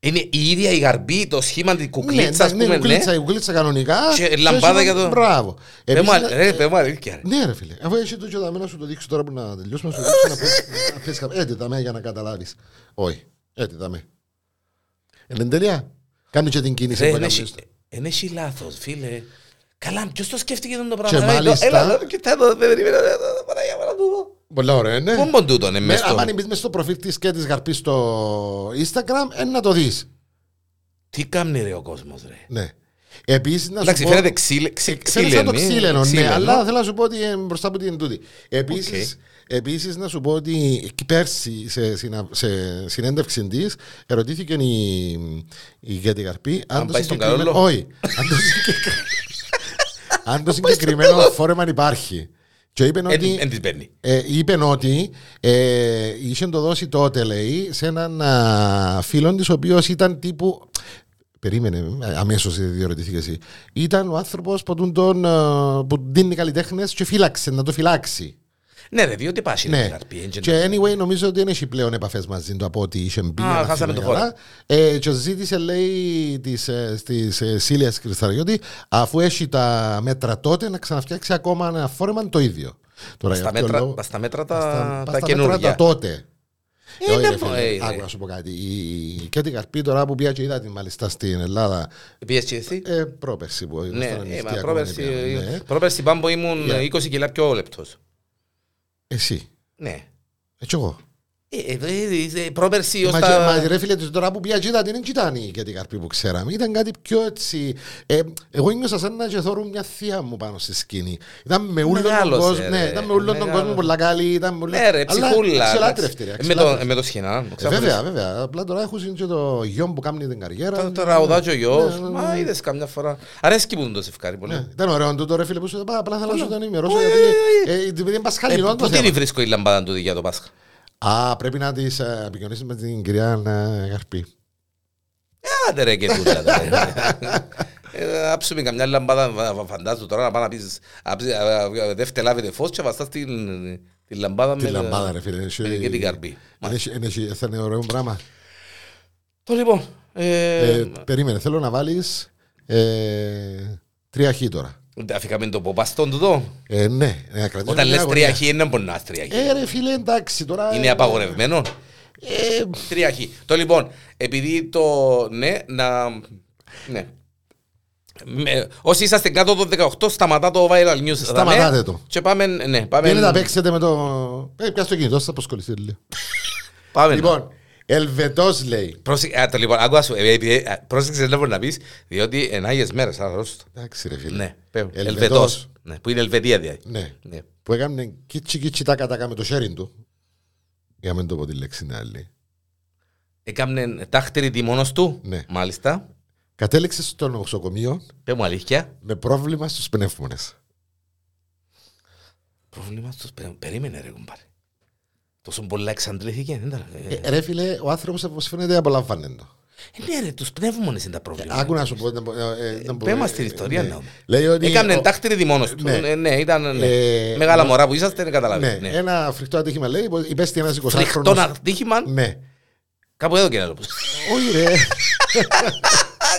Είναι η ίδια η γαρπή, το σχήμα της κουκλίτσα, ας ναι, πούμε, η ναι. κουκλίτσα, η κουκλίτσα κανονικά. Και λαμπάδα για το- Μπράβο. Πες μου, Επίσης, ρε, πες μου αλήθεια. ρε. Ναι, ρε φίλε. Αφού έχει το και δαμέ να σου το δείξω τώρα που να τελειώσουμε, να σου δείξω να πες- να πες κα- Έτσι δαμέ για να καταλάβεις. Όχι. Έτσι δαμέ. Είναι τελεία. Κάνει και την κίνηση Ρε, που εν έκαμε έχει- στο- εν έχει λάθος, φίλε. Καλά, ποιος το σκέφτηκε τον το Και πράγμα. ρε, μάλιστα- Έλα, έλα, κοιτά εδώ, δεν περίμενα, ρε, ρε, Παναγία μου, να το δω. Πολλά ωραία, ναι. Πού μπον τούτον, ε, Με- μες στο- Αν μπεις μες στο προφίλ της και της γαρπής στο Instagram, είναι να το δεις. Τι κάνει ρε ο κόσμος, ρε. Ναι. Επίσης να σου Εντάξει, πω... φαίνεται ξύλε- ξύ- Ξέρεις σαν το ξύλαινη, ξύλαινο, ναι, ξύλαινο. αλλά θέλω να σου πω ότι ε, μπροστά από την τούτη. Επίσης, επίσης να σου πω ότι εκεί πέρσι σε, συνα- σε συνέντευξη της ερωτήθηκε η, η Γέτη Καρπή Αν το πάει στον συγκεκριμένο- Καρόλο. Όχι. αν το συγκεκρι- αν το συγκεκριμένο φόρεμα υπάρχει. Και είπε Εν- ότι, εν τις παίρνει. ε, είπε ότι ε, είχε το δώσει τότε, λέει, σε έναν α, φίλο της, ο οποίος ήταν τύπου. Περίμενε, αμέσως διερωτηθήκες εσύ. Ήταν ο άνθρωπος που, τον, τον, α, που δίνει καλλιτέχνες και φύλαξε να το φυλάξει. Ναι, ρε, διότι πάσει Ναι. την καρπή. έτσι Και anyway, νομίζω ότι δεν έχει πλέον επαφές μαζί του από ό,τι είχε μπει. Α, αν χάσαμε θυμάμαι το καλά. Ε, και ζήτησε, λέει, της, ε, της ε, Σίλιας Κρυσταριώτη, αφού έχει τα μέτρα τότε, να ξαναφτιάξει ακόμα ένα φόρεμα το ίδιο. Τώρα, Στα για ποιο μέτρα, λόγο- πας στα μέτρα τα, στα- τα πας στα μέτρα καινούργια. τα τότε. Ε, Όχι, ναι, ρε φίλε, ε, ε. Άκου να σου πω κάτι. Η Κέτη Καρπή τώρα που πήγα και είδα την μάλιστα στην Ελλάδα Πήγες και εσύ; ε, πρόπερση που Ναι, ήμασταν ε, ανοιχτοί μα ακόμα, πρόπερση, ναι, ναι. πρόπερση πάμπο ήμουν Yeah. 20 κιλά πιο λεπτός. Εσύ. Ναι. Έτσι εγώ. Ε, ε, ε, ε, Πρόπερση ως Μα, τα... και- μα ρε φίλε, τώρα που πήγα και είδα την δεν ήταν η Κέτη Καρπή που ξέραμε. Ήταν κάτι πιο έτσι. Ε, εγώ νιώσα σαν να και θωρώ μια θεία μου πάνω στη σκηνή. Ήταν με όλον τον Μεγάλωσε, κόσμο. Ναι, ρε, ήταν με όλον τον μεγάλο. κόσμο πολλά καλή. Ήταν με όλον- Ναι ρε, αλλά ψυχούλα. Αξελάτρευτη ρε. εντάξει. Με το- αξελάτρευτη. Με το σχοινά. Ε, Βέβαια, βέβαια. Απλά τώρα έχουν και το γιο που κάνει την καριέρα. Το τραγουδάκι ο γιος. Ναι, ναι, ναι. Μα είδες καμιά φορά. Αρέσκει που είναι το σευκάρι πολύ. Ναι, Ήταν ωραίο τούτο ρε φίλε που σου είπα, απλά θέλω να σου το ενημερώσω Όχι, γιατί όχι, ε, επειδή είναι Ε, πασχαλινός το Πού την θέμα. βρίσκω η λαμπάδα του για το Πάσχα; Α, πρέπει να τις ε, επικοινωνήσεις με την κυρία ε, Γαρπή. Άντε ρε και τούτα. ρε. Ε, Άψουμε καμιά λαμπάδα, φα- φαντάζομαι τώρα να πάει να πεις άψε, α, α, δεύτερη λάβετε φως και βαστάς την την λαμπάδα Τη με λαμπάδα ρε φίλε. με- και την καρπή. Είναι- είναι- είναι- Θα είναι ωραίο πράγμα. Το λοιπόν, ε, Ε, Περίμενε, θέλω να βάλεις ε, τρία χ τώρα. Αφήκαμε το ποπαστόν τούτο. Ε, ναι, να κρατήσουμε Όταν μια λες αγωνία. τρία χ είναι πονάς τρία χ. Ε, ρε φίλε, εντάξει τώρα. Είναι ε, απαγορευμένο. Ε, Τρία χ. Το λοιπόν, επειδή το ναι, να. Ναι. Με, όσοι είσαστε κάτω από το 18, σταματά το viral news. Σταματάτε δαμέ. το. Και πάμε, ναι, πάμε. Πήγαινε να παίξετε με το. Ε, πιάσ' το κινητό, θα αποσχοληθεί λίγο. πάμε. Λοιπόν, Ελβετός λέει. Πρόσεξε, α, το λοιπόν, άκουα σου, ε, επειδή, ε, πρόσεξε να μπορείς να πεις, διότι εν Άγιες μέρες, αρρώστο. Εντάξει, ρε φίλε. Ναι, πέμπω. Ελβετός. Ελβετός. Ναι, που είναι Ελβετία δηλαδή. Ναι. Ναι. Που έκανε κίτσι κίτσι τάκα τάκα με το sharing του. Για να μην το πω τη λέξη είναι άλλη. Έκαμνε τάχτερη μόνος του, Ναι. μάλιστα. Κατέληξε στο νοσοκομείο Πέ μου αλήθεια. με πρόβλημα στους πνεύμονες. Πρόβλημα στους πε- περίμενε ρε κουμπάρε. Τόσο πολλά εξαντλήθηκε. δεν τα- ε, Ε, ρε φίλε, ο άνθρωπος όπως φαίνεται απολαμβάνει το. ε, Ναι ρε, τους πνεύμονες είναι τα προβλήματα. Άκου να σου πω. να πω, ε, ε, να πω, Πέ μας ε, την ιστορία ναι. να δούμε. Λέει ότι. Έκαμνε ο- τάχτερη μόνος του. ναι. Ναι, ναι, ήταν ναι. Ε, Μεγάλα ναι. μωρά που είσαστε, δεν Ναι, καταλάβετε. Ναι. ένα φρικτό ατύχημα λέει. Υπέστη ένας 20 Φρικτό ατύχημα, Ναι. κάπου εδώ και να το πω. Όχι ρε.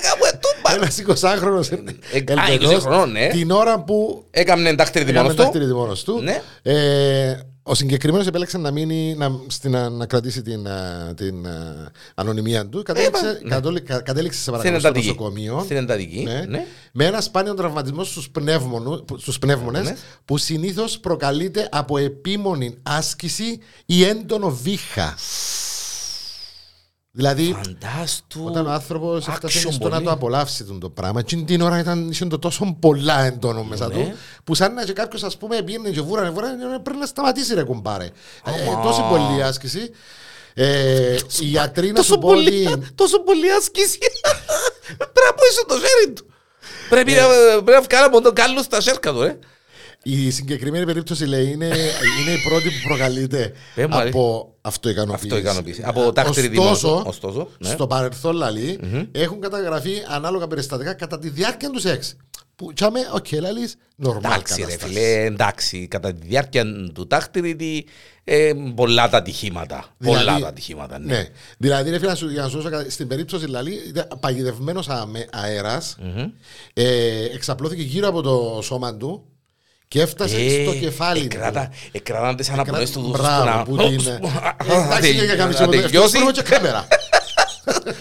Κάπου ετούμπα. Ένας 20χρονος Ε, α, 20 χρονών, ναι. Την ώρα που Έκαμνε τάχτερη έκαμε μόνος του. Δάχτυλο μόνος του. Ναι. Ε, ο συγκεκριμένος επέλεξε να μείνει να, στην, να, να κρατήσει την, α, την α, ανωνυμία του. Κατέληξε, ναι. κατόλη- κα- κατέληξε σε Στην παρακαλώ στο εντατική. νοσοκομείο. Στην εντατική. Ναι. Ναι. Με ένα σπάνιο τραυματισμό στους, πνεύμονου, που- στους πνεύμονες Ναι. που συνήθως προκαλείται από επίμονη άσκηση ή έντονο βήχα. Δηλαδή, Φαντάστου. όταν ο άνθρωπος έφτασε action στο να πολύ. το απολαύσει τον το πράγμα, εκείνη την ώρα ήταν είχε το τόσο πολλά έντονο μέσα Ναι. του, που σαν να και κάποιος, ας πούμε, πήγαινε και βούρανε, βούρανε, πρέπει να σταματήσει, ρε κουμπάρε. Ε, Άμα. τόση πολλή άσκηση. Ε, οι γιατροί να Τόσο σου πω πολύ, ότι. τόσο πολύ άσκηση. Πρέπει να πούσει το χέρι του. Πρέπει να, πρέπει να βγάλει από τον κάλλο στα σέρκα του, ε. Η συγκεκριμένη περίπτωση λέει είναι, είναι η πρώτη που προκαλείται Πε μου, αλήθεια. από αυτοικανοποίηση. Αυτοικανοποίηση. Από τάχτερη Ωστόσο, δημόσιο. Ωστόσο, ναι. στο παρελθόν λαλή, έχουν καταγραφεί ανάλογα περιστατικά κατά τη διάρκεια του σεξ. Που τσάμε, οκ, λαλείς, νορμάλ Εντάξει ρε κατάσταση. φίλε, εντάξει, κατά τη διάρκεια του τάχτηρη τι, ε, πολλά τα ατυχήματα. Δηλαδή- πολλά τα ατυχήματα, ναι. Ναι. Δηλαδή, ρε φίλε, να σου, για να σου δώσω κάτι, στην περίπτωση δηλαδή, παγιδευμένος αέρας, ε, εξαπλώθηκε γύρω από το σώμα του και έφτασε στο κεφάλι του. εκράτα, Εκράταν τις αναπνοές του δούσους Μπράβο, που την. ε, Εντάξει, για να κάνεις να τίποτα. τελειώσει, Ευτυχώς και κάμερα.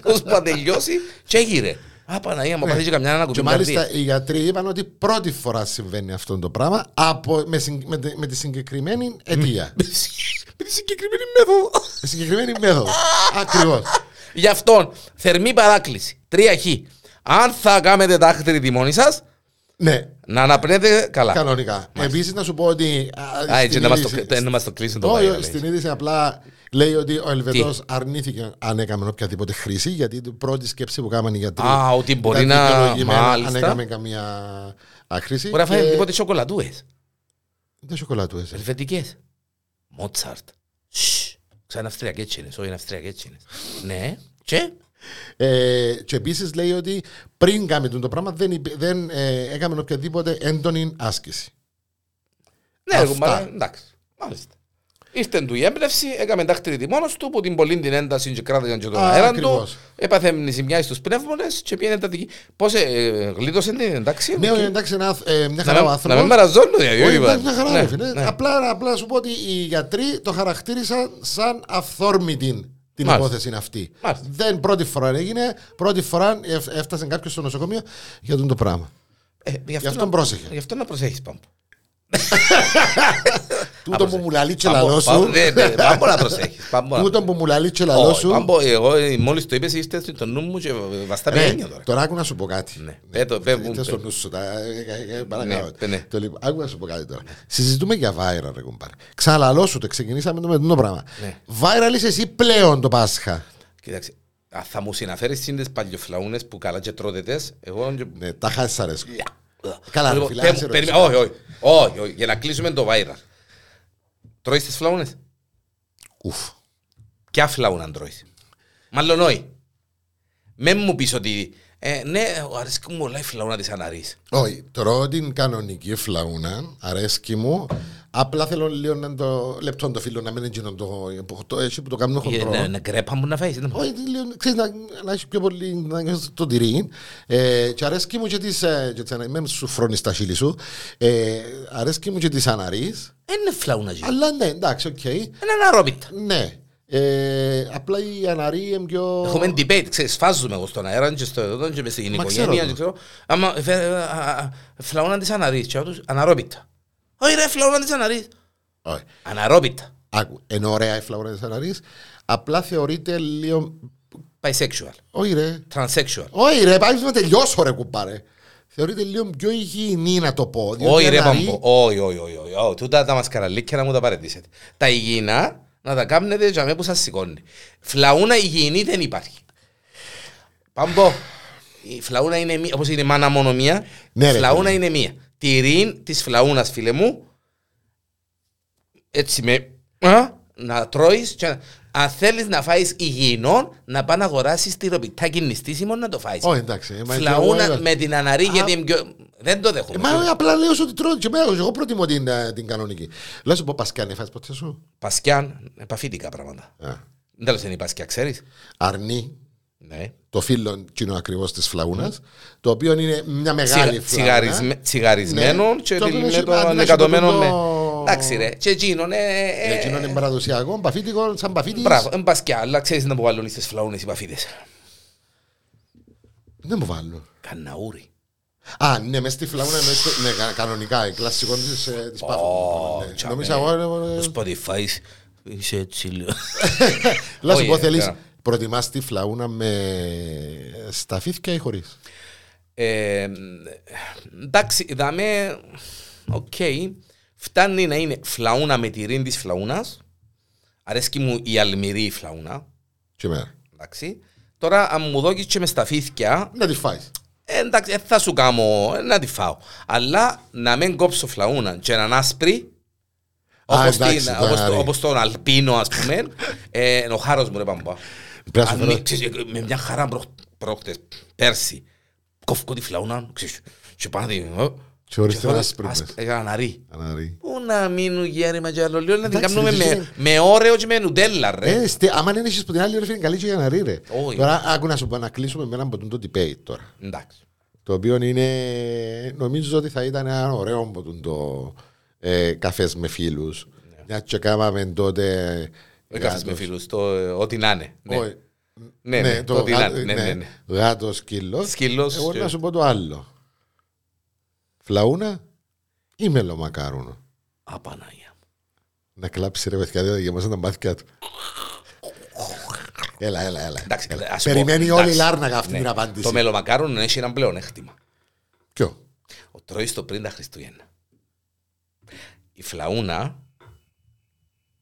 ώσπου να τελειώσει και έγειρε. Α, Παναγία, μου πάθει καμιά να Και κουμπί μάλιστα οι γιατροί είπαν ότι πρώτη φορά συμβαίνει αυτό το πράγμα από, με, συν- με, τη- με τη συγκεκριμένη αιτία. Με τη συγκεκριμένη μέθοδο. τη συγκεκριμένη μέθοδο. Ακριβώ. Γι' αυτόν, θερμή παράκληση. Τρία χ. Αν θα κάνετε τάχτηρη τη μόνη σας, Ναι, να αναπνέετε καλά. κανονικά. Επίσης να σου πω ότι. Α, έτσι στην να μας το- είδηση- να μας το κλείσουν το Όχι, viral, στην έτσι. είδηση απλά λέει ότι ο Ελβετός αρνήθηκε αν έκαμε οποιαδήποτε χρήση, γιατί η πρώτη σκέψη που κάνανε οι γιατροί. Α, ότι μπορεί ήταν να- δικαιολογημένα μάλιστα. Αν έκαμε καμία χρήση. Μπορεί να και- φάει τίποτε σοκολατούες. Δεν σοκολάτου Ελβετικές. Μότσαρτ. Σαν Αυστριακές τσίνες, όχι είναι Αυστριακές τσίνες. Ναι. Και; Ε, και επίσης λέει ότι πριν κάνει το πράγμα δεν, υπή- δεν ε, έκαμε οποιαδήποτε έντονη άσκηση. Ναι, ρε Αυτά. κουμπάρε, εντάξει. Μάλιστα. Ήρθε του η έμπνευση, έκαμε δάχτυλη μόνος του, που την πολύ την ένταση και κράτηγαν και τον Α, αέρα του. ακριβώς. Έπαθε ζημιά στους πνεύμονες και πήγαινε τα δική. Πώς ε, ε, γλίτωσε την εντάξει. Ναι, οκ. εντάξει, ένα, ε, μια Να χαρά ο μην- άνθρωπος. Να μην μαραζώνουν δηλαδή. Όχι, όχι, εντάξει, είπα. μια χαρά, Ναι, ρε φίλε. ναι. Απλά, απλά να σου πω ότι οι γιατροί το χαρακτήρισαν σαν αυθόρμητη την Μάλιστα. υπόθεση αυτή. Μάλιστα. Δεν πρώτη φορά έγινε, πρώτη φορά εφ- έφτασε κάποιος στο νοσοκομείο για τον το πράγμα. Ε, Γι' αυτόν να- πρόσεχε. Γι' αυτό να προσέχεις πάμπο. Τούτο που μου λαλείς και Πάμπο, λαλός πάμπο, σου. ναι, ναι, Πάμπο να προσέχεις. πάμπο να- Τούτο που μου λαλείς και λαλός Όχι, σου. πάμπο, εγώ ε, μόλις το είπες ήρθε στο νου μου και βαστά Ρε, παιχνίδια τώρα. Τώρα άκου να σου πω κάτι. Ναι. Πέ το, πέ μου, Είτε πέ. στο νου σου, τα- ε, ε, ε, παρακαλώ. Ναι, ναι. Το λοιπόν, άκου να σου πω κάτι τώρα. Συζητούμε για viral, ρε κουμπάρε. Ξαναλαλώ σου το, ξεκινήσαμε το με το πράγμα. Ναι. Viral είσαι εσύ πλέον το Πάσχα. Κοίταξε, αν θα μου συναφέρεις τις παλιοφλαούνες που καλά και τρώτετες, εγώ... και- Ναι, τα χάσεις αρέσκουν. Καλά, ρε Λοιπόν, φίλε, πέ άσε μου, ρωτήσω. περίμενε, όχι, όχι, όχι, όχι, για να κλείσουμε το viral. Τρώεις τις φλαούνες. Ουφ. Ποια φλαούνα τρώεις; Μάλλον όχι. Με μου πεις ότι ε, ναι, αρέσκει μου όλα η φλαούνα της αναρής. Όχι, τρώω την κανονική φλαούνα, αρέσκει μου. Απλά θέλω λίγο να το λεπτό το φίλο να μην είναι εκείνο το, το έτσι που το κάνουν χοντρό. Ναι, ναι, κρέπα μου να φάεις. Όχι, λίγο, ξέρεις, να, να έχει πιο πολύ να νιώσεις το τυρί. Ε, και αρέσκει μου και τις, ε, και τις ανα- μην σουφρώνεις τα χείλη σου. Ε, αρέσκει μου και της αναρής. Είναι φλαούνα γύρω. Αλλά ναι, εντάξει, οκ. Είναι αναρρόπιτα. Ναι. Ε, απλά η αναρή είναι πιο... Έχουμε debate, ξέρεις, σφάζουμε εγώ στον αέρα και στο εδώ και μες στην Μα οικογένεια ξέρω και το. ξέρω. Άμα ε, φε- α, α, φλαούνα της αναρής και τους αναρρόπιτα. Όχι ρε, φλαούνα της αναρής. Όχι. Αναρρόπιτα. Άκου, είναι ωραία η φλαούνα της αναρής. Απλά θεωρείται λίγο... Bisexual. Όχι ρε. Transsexual. Όχι ρε, πάει να τελειώσω ρε κουμπάρε. Θεωρείται λίγο πιο υγιεινή να το πω. διότι Όχι η ρε αναρή- Παμπο, όχι, όχι, όχι, όχι, όχι. Τούτα τα μασκαραλίκια να μου τα παρετήσετε. Τα υγιεινά να τα κάνετε για μέ που σας σηκώνει. Φλαούνα υγιεινή δεν υπάρχει. Πάμπο, η φλαούνα είναι μία, όπως είναι η μάνα μόνο μία, Ναι, ρε, φλαούνα φίλε. είναι μία. Τυρίν της φλαούνας φίλε μου, έτσι με, α, να τρώεις και να- αν θέλεις να φάεις υγιεινό, να πά να αγοράσεις τυροπιτάκι νηστίσιμο να το φάεις. Όχι εντάξει. ε, μα και Φλαούνα εγώ- με την αναρή γιατί είναι πιο... Δεν το Ε, δέχομαι. Μα απλά λέω σου ότι τρώω και εμένα, εγώ προτιμώ την, ε, την κανονική. Λέω σου πω Πασκιάνη, φας ποτέ σου. Πασκιάν, επαφήτικα πράγματα. Α. Δεν τέλος είναι η Πασκιά, ξέρεις. Αρνί, Ναι. το φίλο κοινό ακριβώς της φλαούνας, το οποίο είναι μια μεγάλη Τσιγα- φλαούνα. τσιγαρισμέ- Τσιγαρισμένο Ναι. και Το οποίο με έχει- το αντί να έχει ανεκατομένο το- με... το- Εντάξει ρε, και εκείνον ε, ε, Ναι, Εκείνο είναι παραδοσιακό, παφίτικο, σαν παφίτης. Μπράβο, είναι Πασκιά, αλλά ξέρεις να που βάλουν στις φλαούνες οι παφίτες. Δεν μου βάλουν. Καναούρι. Α, ναι, μες στη φλαούνα εννοείς το- ναι, κα- κανονικά, η κλασικό της, ε, της πάφου. Ω, Ναι. τσάμε. Νόμιζα εγώ, ε, Το Spotify είσαι έτσι λίγο. Λέω σου Όχι, πω, θέλεις, ε, προτιμάς τη φλαούνα με σταφύθια ή χωρίς; Ε, εντάξει, δαμε, οκ, φτάνει να είναι φλαούνα με τυρί της φλαούνας. Αρέσκει μου η αλμυρή φλαούνα. Και εμένα. Εντάξει. Τώρα, αν μου δώκεις και με σταφύθια, Να τη φάεις. Ε, εντάξει, δεν θα σου κάνω ε, να τη φάω. Αλλά να μην κόψω φλαούνα και έναν άσπρη, Α, όπως, εντάξει, την, το όπως, άρι. όπως τον Αλπίνο, ας πούμε, ε, είναι ο χάρος μου, ρε Παμπά. Πρέπει να σου Αν, φέρω- ξέρεις, ε, με μια χαρά προχ- προχτές, πέρσι, κόφκω τη φλαούνα, ξέρεις, και πάνω την... ε, Και χωρίς και την θέλω άσπρη άσπρη, μες. ε, αναρή. Αναρρή. Πού να μείνουν γέρημα και άλλο λίγο, να την Εντάξει, κάνουμε ρε, με, εσύ- με όρεο και με νουτέλα, ρε. Ε, στε- άμα δεν έχεις που την άλλη ρε φίλε καλή και για να ρί ρε. Όχι. Τώρα άκου να σου πω να κλείσουμε με έναν από το debate τώρα. Εντάξει. Το οποίο είναι, νομίζω ότι θα ήταν ένα ωραίο από τον το ε, καφές με φίλους. Μια και κάναμε τότε... Δεν κάθεσαι με γάτος- φίλους, το ε, ό,τι να είναι. Ναι. Όχι. Ναι, ναι, το ό,τι να γάτο- είναι. Ναι, ναι, ναι. Γάτος, σκύλος. Σκύλος Εγώ και- να σου πω το άλλο. Φλαούνα ή μελομακάρουνο; Απανάγια. Να κλάψει ρε παιδιά, δεν γεμάσαν τα μάτια του. Έλα, έλα, έλα. Εντάξει, Έλα. ας πω, Περιμένει όλη η εντάξει. Λάρνακα αυτή Ναι. την απάντηση. Το μελομακάρον έχει ένα πλεονέκτημα. Ποιο; Ο τρώεις το πριν τα Χριστούγεννα. Η φλαούνα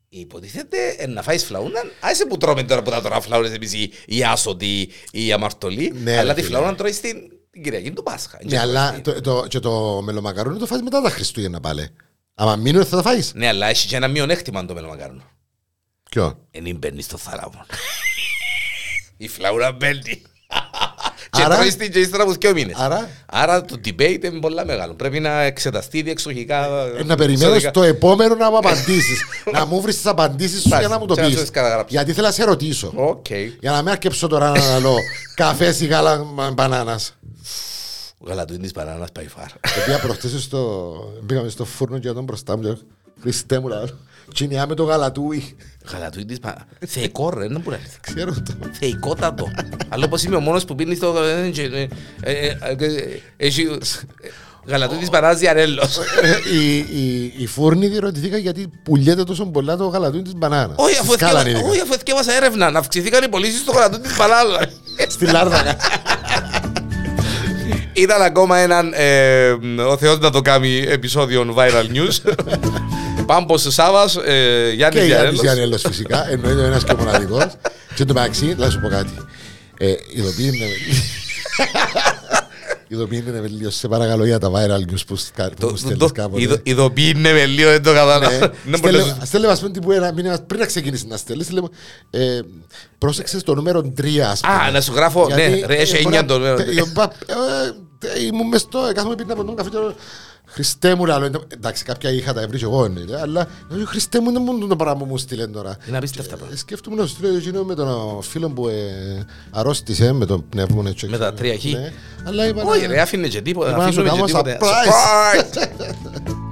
υποτίθεται ε, να φάεις φλαούνα. Άσε που τρώμε τώρα που τα τρώμε φλαούνες εμείς οι, οι άσωτοι ή οι αμαρτωλοί. Ναι, αλλά ρε τη φίλε. φλαούνα τρώεις την, την Κυριακή του Πάσχα. Ναι, αλλά το, το, και το μελομακάρουνο το φας μετά τα Χριστούγεννα πάλι. Άμα μείνουν θα τα φάεις. Ναι, αλλά έχει και ένα μειονέκτημα το μελομακάρον. Ποιο; Εν μπαίνεις στο θάλαμο. Η φλαούνα μπαίνει. Και Άρα- τρώεις την και ύστερα από δύο μήνες. Άρα Άρα το debate είναι πολλά μεγάλο. Πρέπει να εξεταστεί διεξοχικά. ε, να περιμένω εξωτικά. στο επόμενο να μου απαντήσεις. να μου βρεις τις απαντήσεις σου για να μου το Και να σου πεις. τις καταγράψω. Γιατί θέλω να σε ρωτήσω. Οκ. Για να μην αρκεψω τώρα να λέω καφέ ή γάλα μπανάνας. Γαλατούιν της μπανάνας by far. Επειδή προχτές στο... μπήκαμε στο φούρνο και τον μπροστά μου και λέω, Χριστέ μου λαλό, τσινιά με το γαλατούι. Γαλατούιν της μπανάνας. Θεϊκό ρε, δεν μπορεί να είναι. Ξέρω το. Θεϊκότατο. Αλλά πως είμαι ο μόνος που πίνει στο... ε, ε, ε, ε, Έχει... Γαλατούιν της μπανάνας διαρέλος. Ε, η, η, η φούρνη διερωτηθήκα γιατί πουλιέται τόσο πολλά το γαλατούι της μπανάνας. Όχι, Στη αφού σκάλα εθιέβασα- ειδικά. όχι, αφού εθιέβασα έρευνα να αυξηθήκαν οι πωλήσεις στο γαλατούιν της μπανάνας. Στη Λάρδακα. Ήταν ακόμα έναν ε, ο Θεός να το κάνει επεισόδιο viral news. Πάμπος Σάβας, ε, Γιάννης και η Γιάννης Διαρέλος. Γιάννελος φυσικά, εννοείται ο ένας και ο μοναδικός. Και το μεταξύ, να σου πω κάτι. Ε, ειδοποιεί είναι... Ειδοποιεί είναι λίγο σε παρακαλώ για τα viral news που σκα- που Το- μου το- στέλνεις το- κάποτε. ειδο- Ειδοποιήνε με λίγο, δεν το κατάλαβα. Ναι. Δεν μπορεί Στέλνε- να σου- Στέλνε μας πούμε τύπου ένα μήνυμα πριν να ξεκινήσεις να στέλνεις. λέμε, ε, Πρόσεξες στο νούμερο 3 ας πούμε. Α, να σου γράφω, ναι, Γιατί, ρε, έχει ε, μπορεί εννιά να- το νούμερο. τε- ε, μπα- ε, ε, Ήμουν μες στο, ε, κάθομαι πίνω από τον καφέ και λέω, Χριστέ μου λαλό, εντάξει κάποια είχα τα βρει και εγώ εννοείται, αλλά λέω, Χριστέ μου δεν μου το πράγμα που μου στείλεν τώρα. Είναι απίστευτα πράγματα. Ε, Σκέφτομαι να σου στείλω εκείνο με τον φίλο που ε, αρρώστησε με τον πνεύμονα. Με τα τρία χ. Ναι, αλλά είπα Όχι να- ρε, άφηνε και τίποτα. Είπα να σου αφήνουμε και κάνω τίποτα. surprise. Surprise.